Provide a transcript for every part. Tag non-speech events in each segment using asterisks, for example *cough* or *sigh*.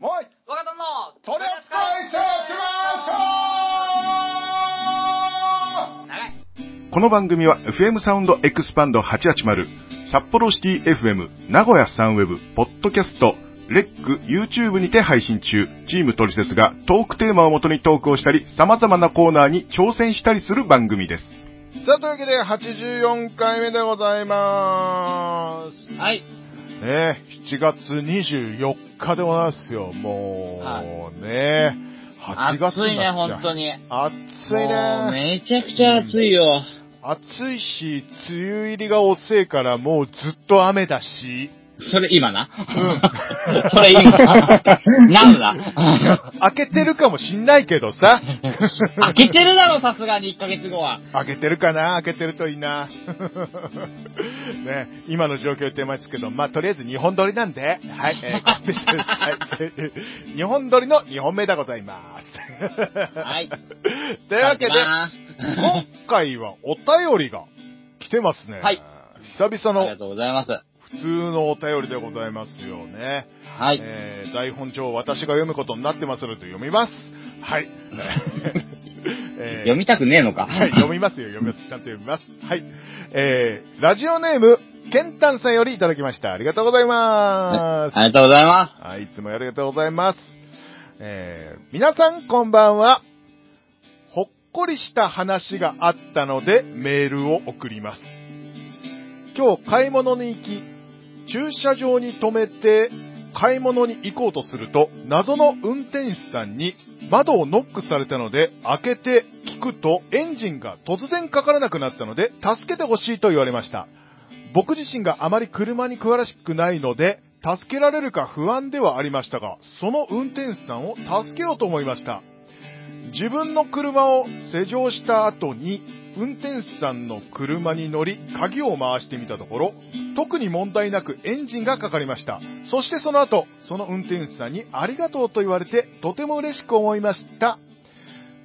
もうい若田の取り扱い説明書長い。この番組は FM サウンドエクスパンド880、札幌シティ FM、名古屋サンウェブ、ポッドキャスト、レック、YouTube にて配信中、チームトリセツがトークテーマをもとにトークをしたり、様々なコーナーに挑戦したりする番組です。さあ、というわけで84回目でございます。はい。ね7月24日でございますよ。もう、はね8月暑いね、なっちゃう本当に。暑いね。めちゃくちゃ暑いよ。暑いし、梅雨入りが遅いからもうずっと雨だし、それ今な？それ今？*laughs* なんだ？開けてるかもしんないけどさ。*laughs* 開けてるだろ、さすがに1ヶ月後は。開けてるかな？開けてるといいな。*laughs* ね、今の状況言ってますけど、まあ、とりあえず2本撮りなんで、はい、えー、勘弁してください。2本撮りの2本目でございます。はい。というわけで、あ今回はお便りが来てますね。はい。久々のりがとうございます。普通のお便りでございますよね。はい。えー台本上私が読むことになってますので読みます。はい。*laughs* えー読みたくねえのか？はい、読みますよ、読みます。ちゃんと読みます。はい。えー、ラジオネーム、ケンタンさんよりいただきました。ありがとうございます。ありがとうございまはい、いつもありがとうございます。えー、皆さんこんばんは。ほっこりした話があったのでメールを送ります。今日買い物に行き、駐車場に停めて買い物に行こうとすると、謎の運転手さんに窓をノックされたので、開けて聞くとエンジンが突然かからなくなったので、助けてほしいと言われました。僕自身があまり車に詳しくないので、助けられるか不安ではありましたが、その運転手さんを助けようと思いました。自分の車を施錠した後に、運転手さんの車に乗り、鍵を回してみたところ、特に問題なくエンジンがかかりました。そしてその後、その運転手さんにありがとうと言われて、とても嬉しく思いました。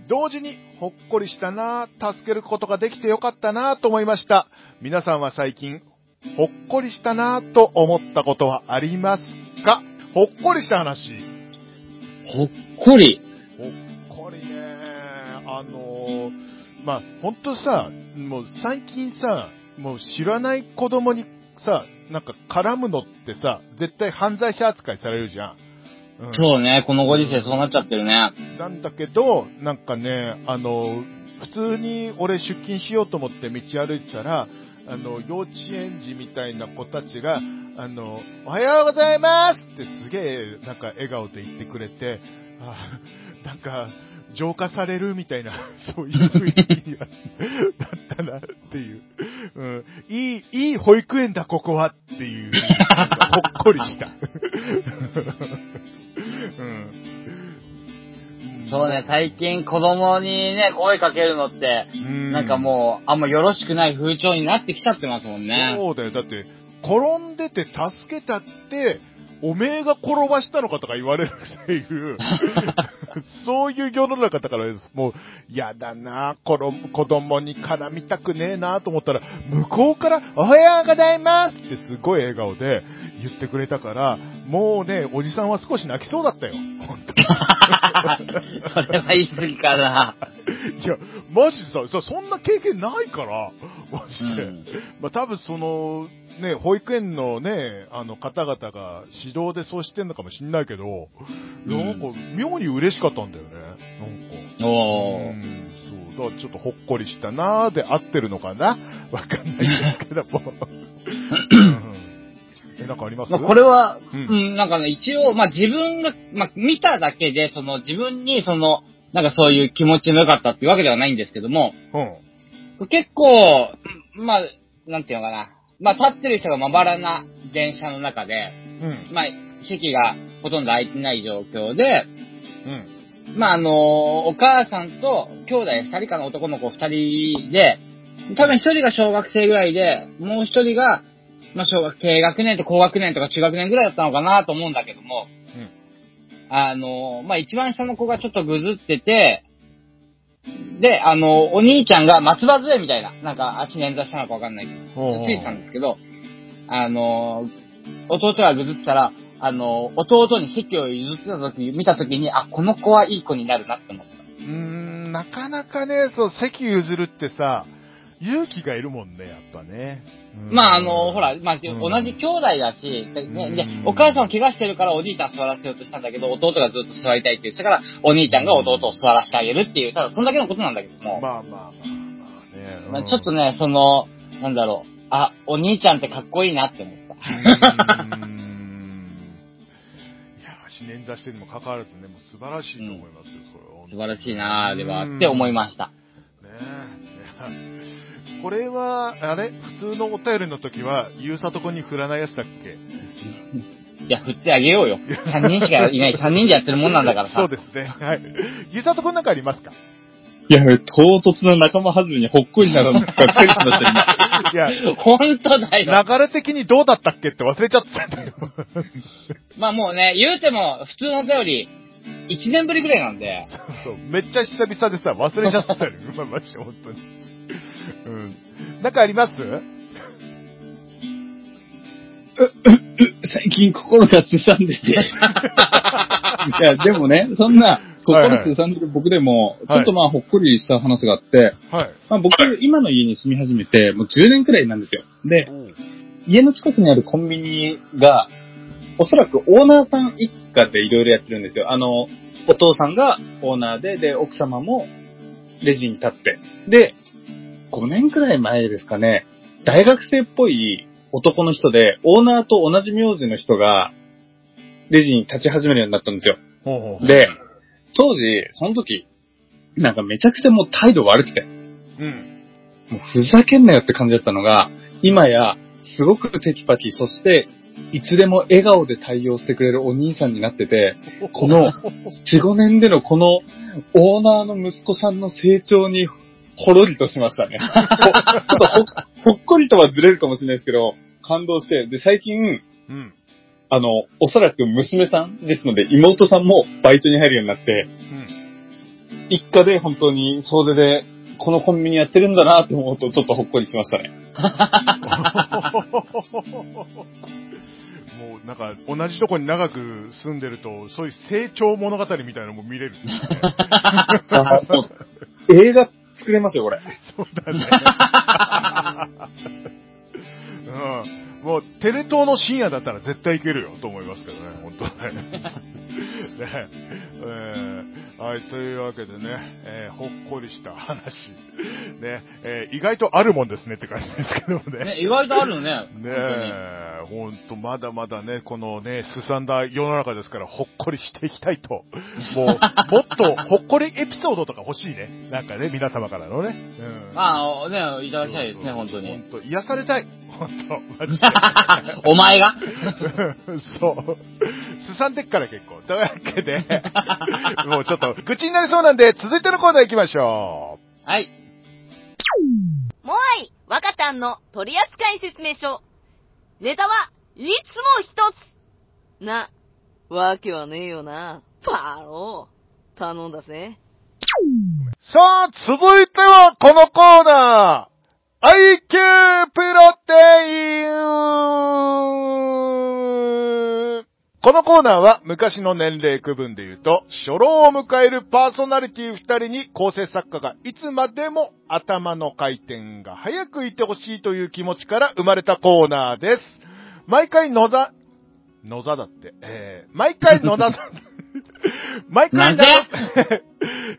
同時にほっこりしたなぁ、助けることができてよかったなぁと思いました。皆さんは最近、ほっこりしたなぁと思ったことはありますか？ほっこりした話。す。ほっこり。ほっこりねあのー、まあ、ほんとさ、もう最近さ、もう知らない子供にさ、なんか絡むのってさ、絶対犯罪者扱いされるじゃん。うんそうね、このご時世そうなっちゃってるね。なんだけど、なんかね、あの、普通に俺出勤しようと思って道歩いてたら、あの、幼稚園児みたいな子たちが、あの、おはようございますってすげえ、なんか笑顔で言ってくれて、あなんか、浄化されるみたいな、*laughs* そういう雰囲気が、だったなっていう。うん。いい、いい保育園だ、ここはっていう、ほっこりした。うん。そうね、最近子供にね、声かけるのって、うんなんかもう、あんまよろしくない風潮になってきちゃってますもんね。そうだよ。だって、転んでて助けたって、おめえが転ばしたのかとか言われるっていう、*laughs* *laughs* そういう世の中だからです。もう、やだな子供子供に絡みたくねえなと思ったら、向こうから、おはようございますってすごい笑顔で言ってくれたから、もうね、おじさんは少し泣きそうだったよ。本当に。それは言い過ぎかな。*laughs* いや、マジでさ、さそんな経験ないから、マジで。うんまあ多分その、ね、保育園のね、あの方々が指導でそうしてんのかもしんないけど、うんなんか妙に嬉しかったんだよね。なんか。おー。うん、そう。だからちょっとほっこりしたなーで合ってるのかな？*laughs* わかんないですけども。うんえ、なんかあります？まあ、これは、ううんん、なんかね、一応、まあ、自分が、まあ、見ただけで、その、自分に、その、なんかそういう気持ちの良かったっていうわけではないんですけども、うん。結構、うんまあ、なんていうのかな。まあ、立ってる人がまばらな電車の中で、うん。まあ、席がほとんど空いてない状況で、うん。まあ、あのお母さんと兄弟二人かの男の子二人で、多分一人が小学生ぐらいで、もう一人が、まあ、小学、低学年と高学年とか中学年ぐらいだったのかなと思うんだけども、うん。あのまあ、一番下の子がちょっとぐずってて、で、あのお兄ちゃんが松葉杖みたいな、なんか足捻挫したのかわかんないけど、ついてたんですけど、あの弟がぐずってたら、あの、弟に席を譲ってた時、見た時に、あ、この子はいい子になるなって思った。うーん、なかなかね、そう、席譲るってさ、勇気がいるもんね、やっぱね。うんまあ、あの、ほら、まあ、ん同じ兄弟だし、でねでうんお母さんは怪我してるからおじいちゃん座らせようとしたんだけど、弟がずっと座りたいって言ってたから、お兄ちゃんが弟を座らせてあげるっていう、ただそんだけのことなんだけども、まあまあまあまあね。まあちょっとね、その、なんだろう、あ、お兄ちゃんってかっこいいなって思った。いや、死捻挫してるにもかかわらずね、もう素晴らしいと思いますよ、それは。素晴らしいなあれは、って思いました。ねえ。これは、あれ？普通のお便りの時は、ゆうさとこに振らないやつだっけ？いや、振ってあげようよ。*laughs* 3人しかいない、3人でやってるもんなんだからさ。そうですね。はい。ゆうさとこなんかありますか？いや、唐突な仲間外れにほっこりなのばっかりになってるいや、本当だよ。流れ的にどうだったっけって忘れちゃったんだよ。まあもうね、言うても、普通のお便り、1年ぶりぐらいなんで、そう、めっちゃ久々でさ、忘れちゃったよ。*laughs* まあ、マジで本当に。うん。なんかあります？最近心がすさんでて。*laughs* いや、でもね、そんな、心すさんでる僕でも、はいちょっとまあ、ほっこりした話があって、はい。まあ僕、今の家に住み始めて、もう10年くらいなんですよ。で、家の近くにあるコンビニが、おそらくオーナーさん一家でいろいろやってるんですよ。あの、お父さんがオーナーで、で、奥様もレジに立って。で、5年くらい前ですかね、大学生っぽい男の人で、オーナーと同じ名字の人が、レジに立ち始めるようになったんですよ。ほうほう。で、当時、その時、なんかめちゃくちゃもう態度悪くて、うん。もうふざけんなよって感じだったのが、今や、すごくテキパキ、そして、いつでも笑顔で対応してくれるお兄さんになってて、この4、*laughs* 5年でのこのオーナーの息子さんの成長にほろりとしましたね。*laughs* ほちょっとほほっこりとはずれるかもしれないですけど、感動して、で、最近、うん。あの、おそらく娘さんですので、妹さんもバイトに入るようになって、うん。一家で本当に総出で、このコンビニやってるんだなって思うと、ちょっとほっこりしましたね。*laughs* もうなんか同じとこに長く住んでると、そういう成長物語みたいなのも見れるね。*laughs* 映画作れますよ、これ。そうだね。うん。もう、テレ東の深夜だったら絶対いけるよと思いますけどね、本当ね。*laughs* ねえーはい、というわけでね、えーほっこりした話。ね、えー意外とあるもんですねって感じですけどもね。ね、意外とあるね。ねえ、ほんと、まだまだね、このね、すさんだ世の中ですから、ほっこりしていきたいと。もう、もっとほっこりエピソードとか欲しいね。なんかね、皆様からのね。うん。ああ、ね、いただきたいですね、本当に。本当癒されたい。本当マジで。お前が？そう。すさんでっから結構。というわけで、もうちょっと愚痴になりそうなんで、続いてのコーナー行きましょはい。もうい、若たんの取扱説明書。ネタはいつも一つ。な、わけはねえよな。パロー。頼んだぜ。う。さあ、続いてはこのコーナー !IQ プロテインこのコーナーは昔の年齢区分で言うと、初老を迎えるパーソナリティ二人に構成作家がいつまでも頭の回転が早くいてほしいという気持ちから生まれたコーナーです。毎回野座、野座だって、えー、毎回野座、*laughs* 毎回なんで *laughs*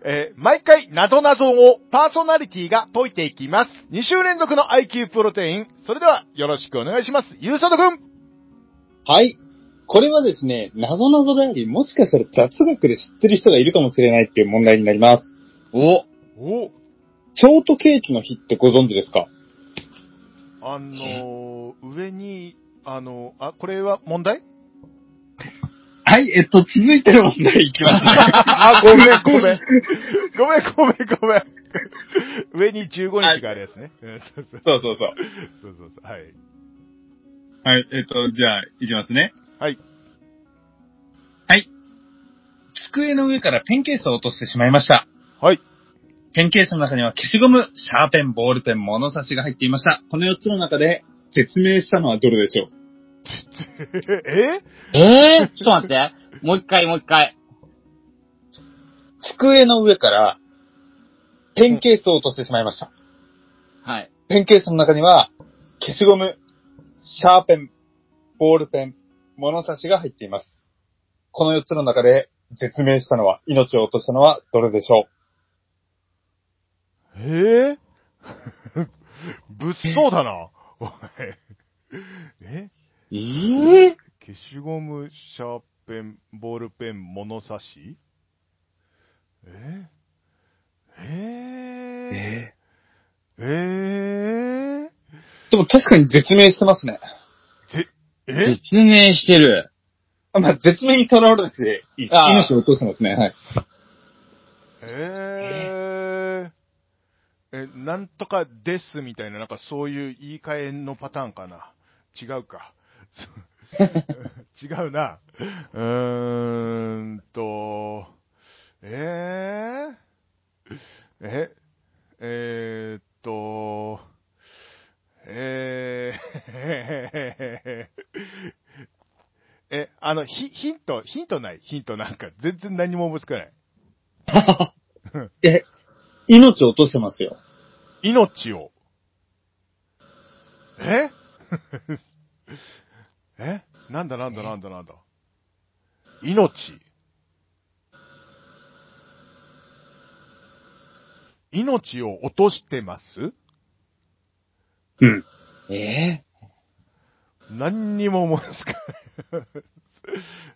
えー毎回謎謎をパーソナリティが解いていきます。2週連続の IQ プロテイン。それではよろしくお願いします。ゆうさとくんはい。これはですね、謎々であり、もしかしたら雑学で知ってる人がいるかもしれないっていう問題になります。お、おショートケーキの日ってご存知ですか？あのー、上に、あのー、あ、これは問題？はい、えっと、続いての問題いきますね。*laughs* あ、ごめん、ごめん。*laughs* ごめん、ごめん、ごめん。上に15日があるやつね。そうそうそう。そうそうそう。はい。はい、えっと、じゃあ、いきますね。はい。はい。机の上からペンケースを落としてしまいました。はい。ペンケースの中には消しゴム、シャーペン、ボールペン、物差しが入っていました。この4つの中で説明したのはどれでしょう？*laughs* え？えー、ちょっと待って。もう一回、もう一回。机の上から、ペンケースを落としてしまいました。はい。ペンケースの中には、消しゴム、シャーペン、ボールペン、物差しが入っています。この4つの中で、絶命したのは、命を落としたのはどれでしょえー、*laughs* 物騒だな。おいえ？えー、消しゴム、シャーペン、ボールペン、物差し？えええええうでも確かに絶命してますね。ぜ、え？説明してる。あまあ、絶命にとらわれなくて命を落としてますね。はい。えええ、なんとかですみたいな、なんかそういう言い換えのパターンかな？違うか。*laughs* 違うな。うーんと、えええ、えーっと、えー、え、あの、ヒ、ヒント、ヒントない？ヒントなんか、全然何も思いつかない。*laughs* え、命を落としてますよ。命を。え？え？なんだなんだなんだなんだ。命。命を落としてます？うん。え？何にも思いつかない。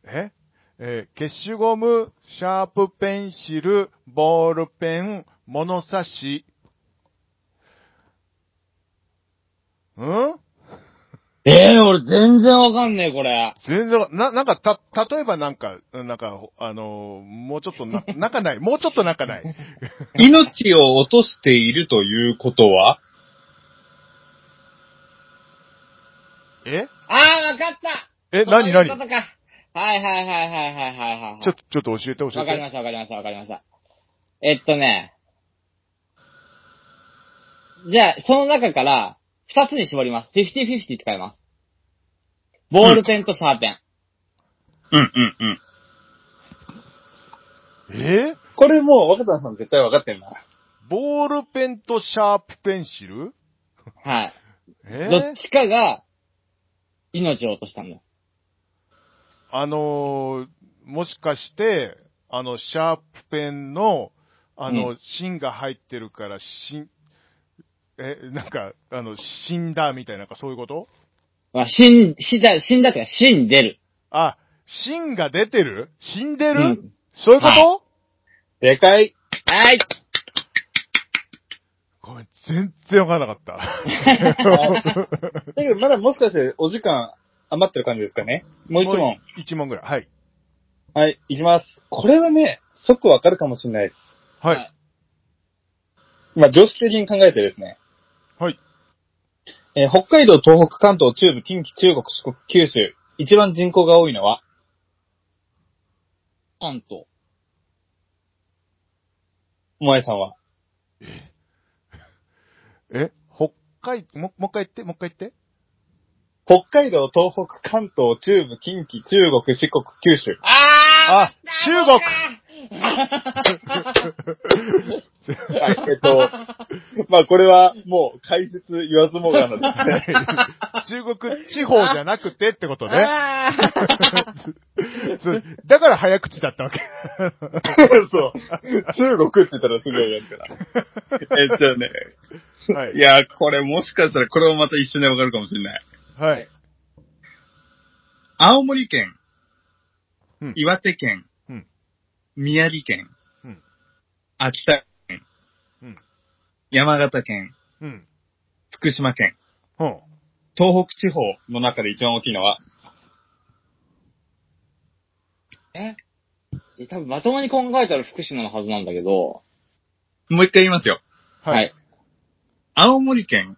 *laughs* え？えー消しゴム、シャープペンシル、ボールペン、物差し。ん？ー、えー、俺全然わかんねえ、これ。全然、な、なんか、た、例えばなんか、なんか、あのーもうちょっとな、仲ない。もうちょっと仲ない。*laughs* 命を落としているということは？え？あー、わかったえ、なになに。はいはいはいはいはいはいはい。ちょっと、ちょっと教えて教えて。わかりましたわかりましたわかりました。えっとね。じゃあ、その中から、二つに絞ります。50-50使います。ボールペンとシャーペン。うんうんうん。え？これもう若田さん絶対分かってるな。ボールペンとシャープペンシル？はい。え？どっちかが、命を落としたんだ。あのーもしかして、あの、シャープペンの、あの、う芯が入ってるから、しん、え、なんか、あの、死んだみたいな、なんかそういうこと？まあ、死ん、死んだ、死んだってか死んでる。あ、芯が出てる？死んでる、うんそういうこと、はでかい。はい。ごめん、全然わからなかった。だけどまだもしかしてお時間余ってる感じですかね？もう一問。一問ぐらい。はい。はい、いきます。これはね、即わかるかもしれないです。はい。はいまあ、常識的に考えてですね。はい。えー北海道、東北、関東、中部、近畿、中国、四国、九州。一番人口が多いのは？関東。お前さんは？*laughs* え？北海、も、もう一回言って、もう一回言って。北海道、東北、関東、中部、近畿、中国、四国、九州。ああ、中国はい、えっと、まあこれはもう解説言わずもがなですね。*laughs* 中国地方じゃなくてってことね。*laughs* だから早口だったわけ。*laughs* そう。中国って言ったらすぐやるから。えっとね。はいいや、これもしかしたらこれもまた一緒でわかるかもしれない。はい。青森県、うん岩手県、うん宮城県、うん秋田県、うん山形県、うん。福島県、ほ東北地方の中で一番大きいのは、え？え多分まともに考えたら福島のはずなんだけど、もう一回言いますよ。う。はい。。青森県、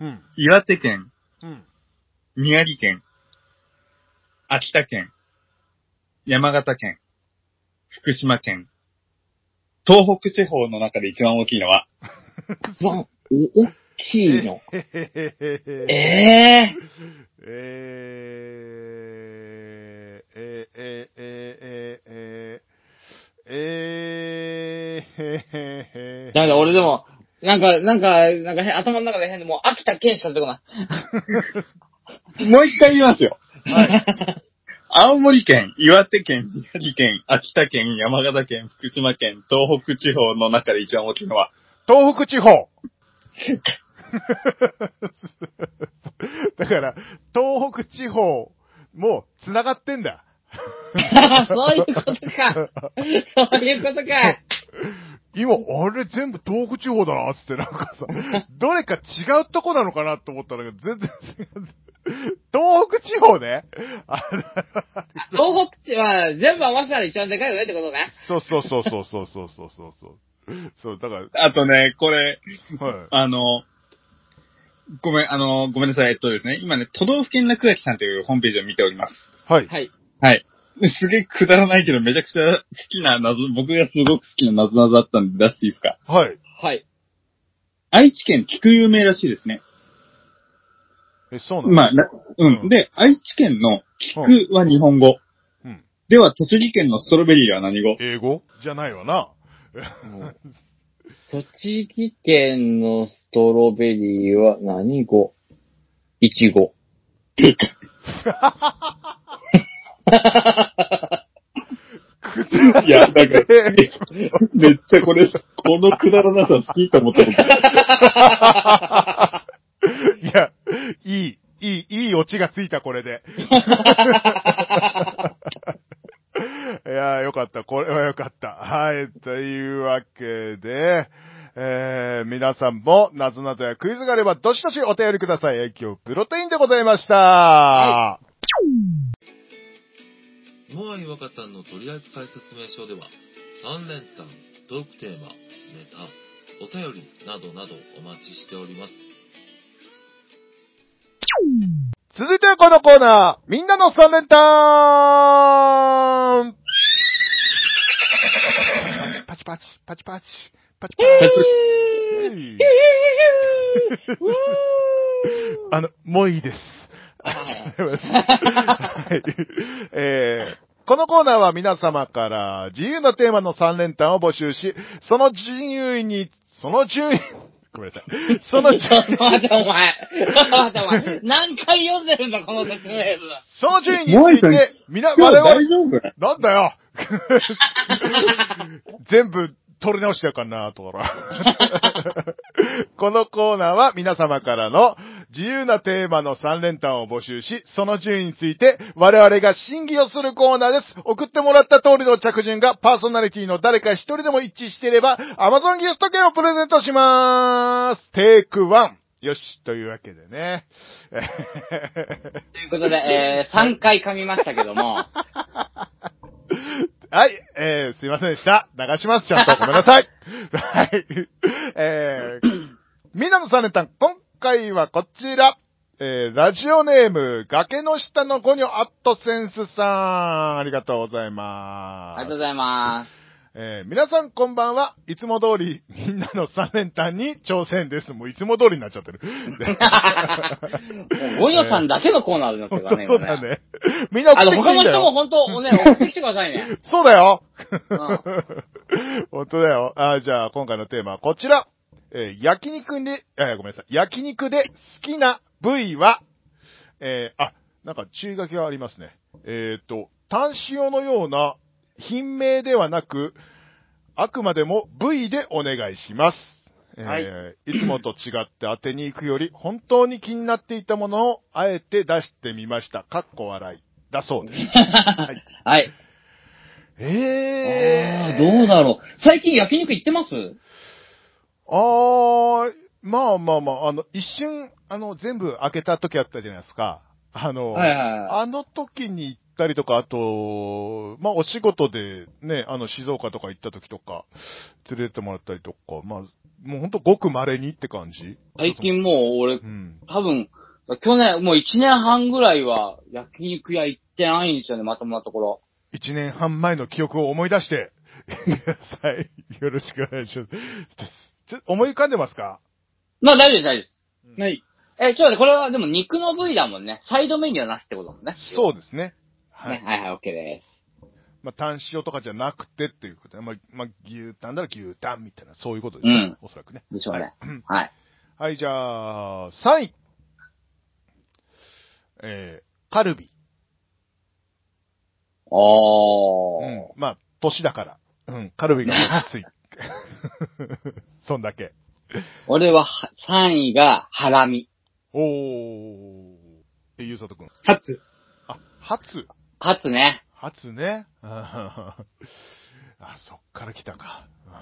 うん。岩手県、うん。宮城県、秋田県、山形県、福島県、東北地方の中で一番大きいのは、ま、お、おキーの？ええええー、えー、えー、えー、えー、えー、へへへなんだ、俺でも、なんか、なんか、なんか変、頭の中で変で、もう秋田県しか出てこない。もう一回言いますよ。青森県、岩手県、宮城県、秋田県、山形県、福島県、東北地方の中で一番大きいのは、東北地方。*laughs* だから、東北地方も繋がってんだ。*laughs* そういうことか。そういうことか。今、あれ全部東北地方だな、つってなんかさ、どれか違うとこなのかなと思ったんだけど、全然違う。*laughs* 東北地方ね。あ東北地は全部合わせたら一番でかい上ってことね。そうそうそうそうそうそうそうそうそう。そう、だから、あとね、これ、はい。あの、ごめん、あの、ごめんなさい。えっとですね、今ね、都道府県落書きさんというホームページを見ております。はい。はい。はい。すげえくだらないけど、めちゃくちゃ好きな謎、僕がすごく好きな謎々だったんで出していいですか？はい。はい。愛知県菊有名らしいですね。え、そうなんまあ、ですなうん。で、愛知県の菊は日本語。うん。では、栃木県のストロベリーは何語？英語？じゃないわな。*laughs* 栃木県のストロベリーは何語？いちご。いや、なんか、めっちゃこれ、このくだらなさ好きと思ったこと。*laughs* *laughs* いや、いい、いい、いいオチがついた、これで。*laughs* いや、よかった。これはよかった。はい。というわけで、えー、皆さんも、なぞなぞやクイズがあれば、どしどしお便りください。今日、プロテインでございました。はモアイ若旦の取扱説明書では、3連単、トークテーマ、ネタ、お便りなどなどお待ちしております。続いてはこのコーナー、みんなの3連単パチパチ、パチパチ、パチパチ、あの、もういいです。はい。えーこのコーナーは皆様から自由なテーマの3連単を募集し、その順位に、その順位、ごめんなさい。*laughs* その順ちょっと待って、お前。ちょっと待って、お前。何回読んでるんだ、この説明文。その順位について、みな、我々大、丈夫な？んだよ *laughs* 全部取り直してやからな、とか。*laughs* このコーナーは皆様からの自由なテーマの3連単を募集し、その順位について我々が審議をするコーナーです。送ってもらった通りの着順がパーソナリティの誰か一人でも一致していれば Amazon ギフト券をプレゼントしまーす。テイク1。よし、というわけでね。*laughs* ということで、えー、3回噛みましたけども。*laughs* はい、えー、すいませんでした。流します、ちゃんと。ごめんなさい。*laughs* はい。えー、みんなの3連単、今回はこちら。えー、ラジオネーム、崖の下のゴニョアットセンスさん、ありがとうございます。ありがとうございます。えー皆さんこんばんは。いつも通り、みんなの3連単に挑戦です。もういつも通りになっちゃってる。*laughs* ゴニョさんだけのコーナーになってるからね、*laughs* そう今だね。みんな送ってきて他の人も。本当、*laughs* ね、送ってきてくださいね。そうだよ。ん本当だよ。あじゃあ、今回のテーマはこちら。えー焼肉で、えーごめんなさい。焼肉で好きな部位は、えーあ、なんか注意書きがありますね。えっ、と、単塩のような品名ではなく、あくまでも部位でお願いします。えーはいいつもと違って当てに行くより、本当に気になっていたものをあえて出してみました。かっこ笑い。だそうです。*laughs* はい。はい。えあーどうだろう。最近焼肉行ってます？あー、まあまあまあ、あの、一瞬、あの、全部開けた時あったじゃないですか。あの、はいはいはい。あの時に行ったりとか、あと、まあお仕事でね、あの、静岡とか行った時とか、連れてってもらったりとか、まあ、もうほんとごく稀にって感じ最近もう俺う、ん。多分、去年、もう1年半ぐらいは焼肉屋行ってないんですよね、まともなところ。一年半前の記憶を思い出して、*laughs* ください。よろしくお願いします。ちょ、思い浮かんでますか？まあ大丈夫です、大丈夫です。はい。え、ちょっと待って、これはでも肉の部位だもんね。サイドメニューはなしってことだもんね。そうですね。はね。い。はいはい、オッケーです。まあ、単塩とかじゃなくてっていうことで、まあ、まあ、牛タンなら牛タンみたいな、そういうことですね。うんおそらくね。でしょうね。はいうんはい。はい、じゃあ、3位。えー、カルビ。おー。うん。まあ、年だから。うん、カルビがきつい。*laughs* そんだけ。俺はは、3位がハラミ。おー。え、ゆうさとくん。初。あ、初？かつね。初ね。あ、そっから来たか。うん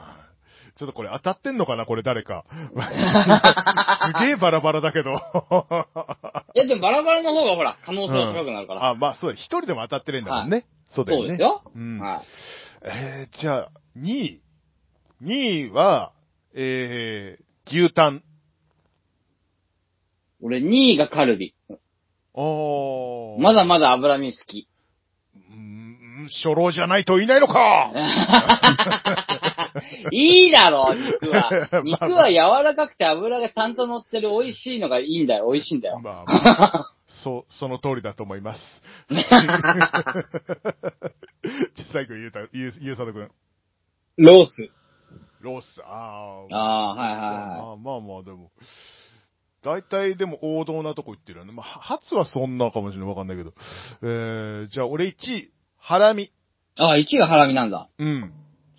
ちょっとこれ当たってんのかなこれ誰か。*laughs* すげえバラバラだけど。*laughs* いや、でもバラバラの方がほら、可能性は高くなるから。あ、まあそうだ、一人でも当たってるんだもんね。そうだよね。そうですよ。うん。はい。えー、じゃあ、2位。2位は、えー、牛タン。俺2位がカルビ。おー。まだまだ脂身好き。うーん、初老じゃないといないのか *laughs* いいだろ、肉は。*laughs* まあ肉は柔らかくて脂がちゃんと乗ってる美味しいのがいいんだよ。美味しいんだよ。まあ、まあ、*laughs* そう、その通りだと思います。最後言うた、ゆう、ゆうさとくん。ロース。ロース、あー。ああ、はいはいあはーまあまあ、でも、大体でも王道なとこ行ってるよね。まあ、は初はそんなかもしれない。わかんないけど。えー、じゃあ俺1位、ハラミ。い。ああ、1位がハラミなんだ。うん。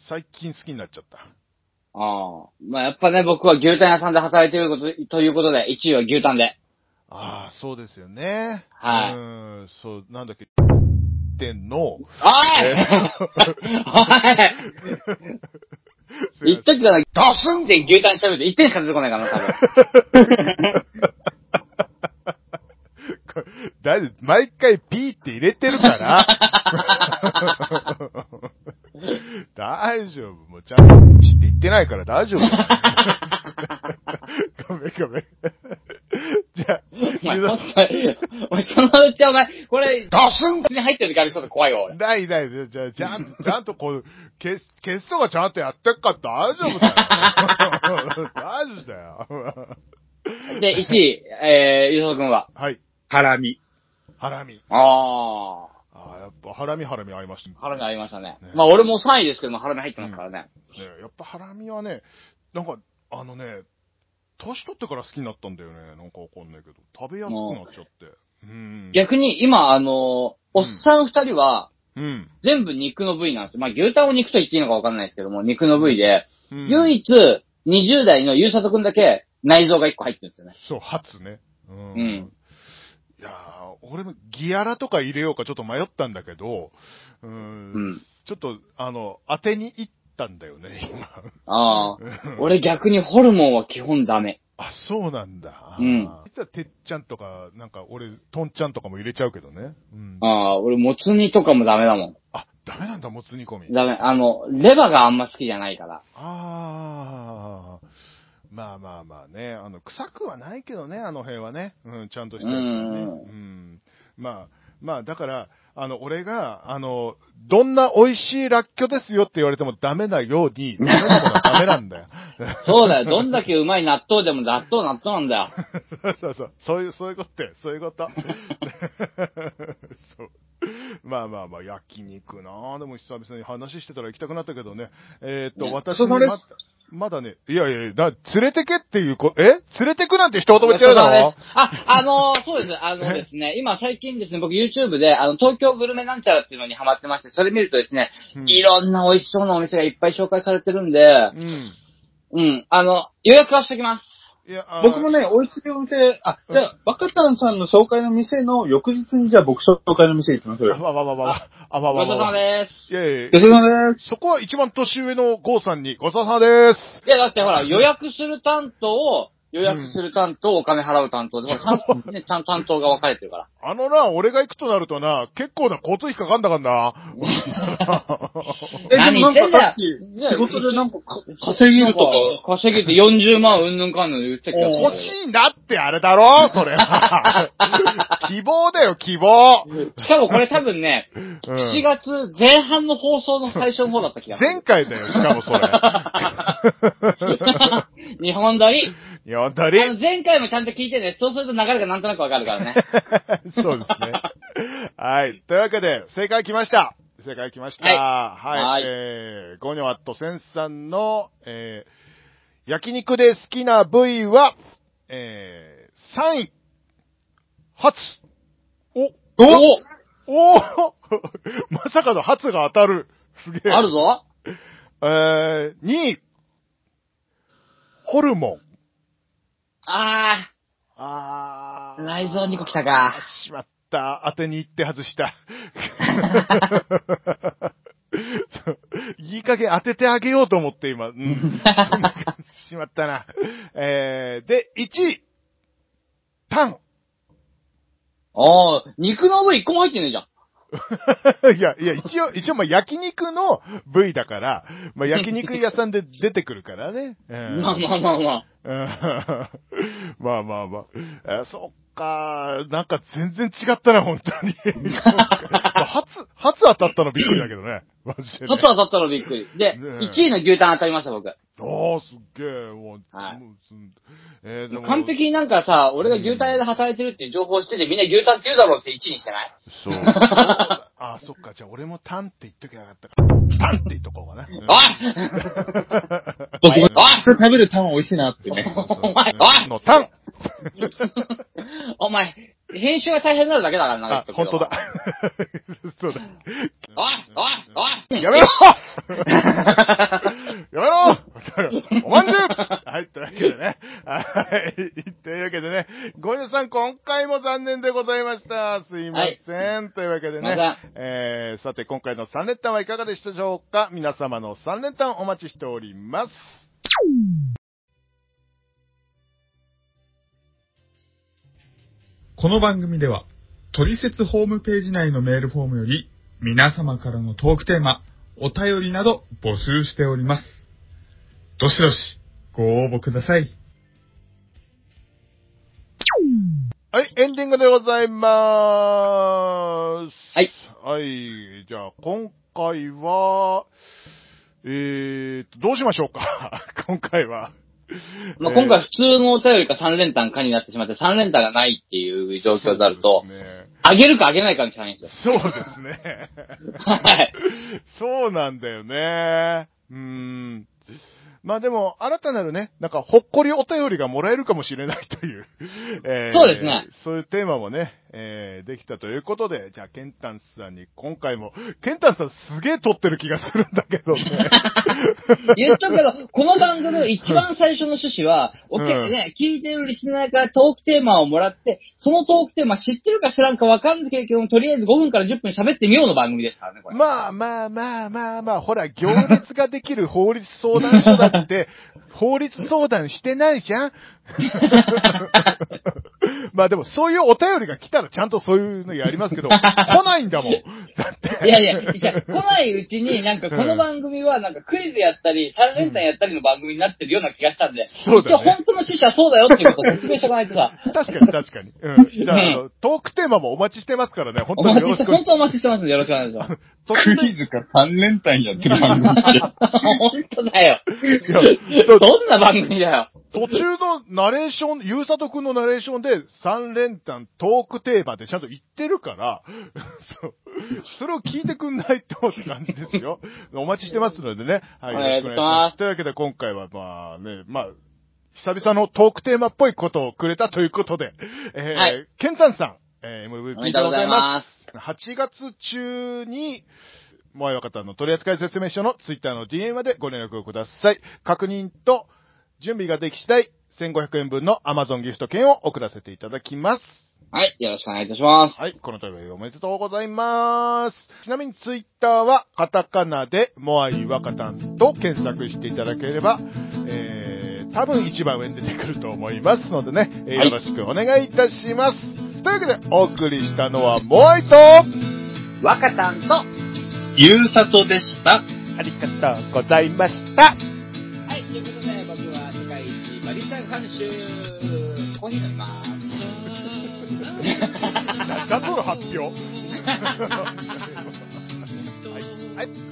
最近好きになっちゃった。ああ。まあやっぱね、僕は牛タン屋さんで働いてること、ということで、1位は牛タンで。ああ、そうですよね。はいうん、そう、なんだっけ、店の、おい *laughs* おい言っときたら、ドスンって牛タン調べて1点しか出てこないからな、多分。*laughs* これ大丈夫毎回ピーって入れてるから。*laughs* 大丈夫。もうちゃんとして言ってないから大丈夫。*laughs* ごめんごめん。お前、そのうちお前、これ、ドスンに入ってる時ありそうで怖いわ、俺。ないない。じゃあ、ちゃんと、ちゃんとこう、消す、消すとかちゃんとやってっから大丈夫だよ。*laughs* 大丈夫だよ。で、1位、えー、ゆうそくんは？はい。ハラミ。ハラミ。あああ、やっぱハラミハラミ合いましたね。ー。ハラミありましたねね。まあ、俺も3位ですけども、ハラミ入ってますからね。ねやっぱハラミはね、なんか、あのね、年取ってから好きになったんだよね。なんかわかんないけど。食べやすくなっちゃって。うん。逆に、今、あのーおっさん2人は、うん。全部肉の部位なんですよ。まあ、牛タンを肉と言っていいのかわかんないですけども、肉の部位で、うん唯一、20代のゆうさとくんだけ、内臓が1個入ってるんですよね。そう、初ね。うん。うんいやー俺もギアラとか入れようかちょっと迷ったんだけど、う。うんん。ちょっと、あの、当てに行ったんだよね、*laughs* 今。ああ。うん俺逆にホルモンは基本ダメ。あ、そうなんだ。うん実はてっちゃんとか、なんか俺、とんちゃんとかも入れちゃうけどね。うん。ああ、俺もつ煮とかもダメだもあ、ダメなんだ、もつ煮込み。ん。ダメ。あの、レバがあんま好きじゃないから。ああ、まあまあまあね、あの、臭くはないけどね、あの辺はね。うん、ちゃんとしてるからね。うんうん。まあ、まあ、だから、あの、俺が、あの、どんな美味しいらっきょですよって言われてもダメなように、ダメなんだよ。*laughs* そうだよ。どんだけうまい納豆でも納豆納豆なんだよ。そ *laughs* うそうそう。いう、そういうことよそういうこと。*laughs* そう。まあまあまあ、焼肉なぁ。でも久々に話してたら行きたくなったけどね。えーっと、ね私ま、まだね、いやいやいや、だ連れてけっていうこ、え？連れてくなんて一言も言ってるだろ？あ、あのーそうです。あのですね、今最近ですね、僕 YouTube で、あの、東京グルメなんちゃらっていうのにハマってまして、それ見るとですね、うんいろんな美味しそうなお店がいっぱい紹介されてるんで、うん。うん、あの、予約はしておきます。いや、あー僕もね、美味しいお店、あ、じゃあ、若田さんの紹介の店の翌日にじゃあ僕紹介の店行きましょうあよ。わわわわわ。あわごちそうさまわわわ。です。いやいやいや吉田さんです。そこは一番年上のゴーさんにごちそうさまです。いや、だってほら、予約する担当を、予約する担当、お金払う担当で、ほら、担ね、担 *laughs* 担当が分かれてるから。あのな、俺が行くとなるとな、結構な交通費かかんだからな。*laughs* え、何でもなん言ってんだよか仕事でなんかか稼げるとか。稼げて40万うんぬんかんぬん言ってたけど。欲しいんだってあれだろそれは。*laughs* 希望だよ、希望。しかもこれ多分ね、うん7月前半の放送の最初の方だった気がする。前回だよ、しかもそれ。日本撮り、よだりあの、前回もちゃんと聞いてね。そうすると流れがなんとなくわかるからね。*laughs* そうですね。はい。というわけで、正解来ました。正解来ました。はい。はいえー、ゴニョアットセンさんの、えー、焼肉で好きな部位は、えー、3位。初。お、おおお *laughs* まさかの初が当たる。すげえ。あるぞ。えー、2位。ホルモン。ああー、内臓2個来たか。しまった。当てに行って外した。*laughs* いい加減当ててあげようと思って今。うん、しまったな。えー、で、1位。タン。おー、肉の部位1個も入ってねえじゃん。*laughs* いや、いや、一応、一応、まあ、焼肉の部位だから、まあ、焼肉屋さんで出てくるからね。うん *laughs* まあまあまあまあ。う *laughs* んまあまあまあ。えーそっか。なんか全然違ったな、本当に。初、初当たったのびっくりだけどね。マジで、ね。初当たったのびっくり。で、ねえ1位の牛タン当たりました、僕。ああ、すっげえ。もう、はいえーでも完璧になんかさ、俺が牛タン屋で働いてるっていう情報をしてて、みんな牛タンって言うだろうって1位にしてない？そう。*laughs* ああ、そっか。じゃあ俺もタンって言っときゃよかったから。タンって言っとこうかな。*laughs* うんおい僕も、あ食べるタン美味しいなってね。お前、おいのタン *laughs* お前、編集が大変になるだけだからな、あ、本当だ。そうだ。おいおいおいやめろ *laughs* やめろおまんじゅうはい、というわけでね。はい。というわけでね、ゴニョさん今回も残念でございました。すいません。というわけでねまた、えー、さて今回の3連単はいかがでしたでしょうか？皆様の3連単お待ちしております。この番組では、トリセツホームページ内のメールフォームより、皆様からのトークテーマ、お便りなど募集しております。どしどし、ご応募ください。はい、エンディングでございまーす。はい。はい、じゃあ今回は、えーと、どうしましょうか？*laughs* 今回は。まあ、今回普通のお便りか3連単かになってしまって、3連単がないっていう状況になるとあげるかあげないかみたいなんですよ。そうですね。はい。そうなんだよね。うーん。まあでも、新たなるね、なんか、ほっこりお便りがもらえるかもしれないという、えーそうですね。そういうテーマもね、えーできたということで、じゃあ、ケンタンスさんに今回も、ケンタンスさんすげえ撮ってる気がするんだけどね。*laughs* 言っとくけど、この番組の一番最初の趣旨は、おけうんね、聞いてるリスナーからトークテーマをもらって、そのトークテーマ知ってるか知らんかわかんないけど、とりあえず5分から10分喋ってみようの番組ですからね、これ。まあまあまあまあまあ、ほら、行列ができる法律相談所だって、法律相談してないじゃんまあでも、そういうお便りが来たらちゃんとそういうのやりますけど、*laughs* 来ないんだもん。だって。いやいや、じゃあ来ないうちに、なんかこの番組はなんかクイズやったり、3連単やったりの番組になってるような気がしたんで、そうだね一応本当の趣旨はそうだよっていうことを説明しとかないとさ、確かに確かに。うん。じゃあ、あの、トークテーマもお待ちしてますからね、本お当に待ちして、よろしく。本当お待ちしてますんでよろしくお願いします。クイズか3連単やってる番組って。本当だよ。いやどんな番組だよ。途中のナレーション、ゆうさとくんのナレーションで3連単トークテーマってちゃんと言ってるから、*laughs* そう。*laughs* それを聞いてくんないとって感じですよ。*laughs* お待ちしてますのでね。はい、よろしくお願いします。というわけで今回はまあね、まあ、久々のトークテーマっぽいことをくれたということで、えー、はいケンタンさん、えー、お MVP めでとうございま。ます8月中に、もうよかったの取扱説明書のツイッターの DM までご連絡をください。確認と準備ができ次第、1500円分の Amazon ギフト券を送らせていただきます。はい、よろしくお願いいたします。はい、この度おめでとうございます。ちなみにツイッターはカタカナでモアイワカタンと検索していただければ、えー、多分一番上に出てくると思いますのでね、えーはいよろしくお願いいたします。というわけでお送りしたのはモアイと、若田んと、はゆうさとでした。ありがとうございました。い、ということで僕は世界一バリスタ監修、コーヒー飲みます。だその発表。*laughs* はい、はい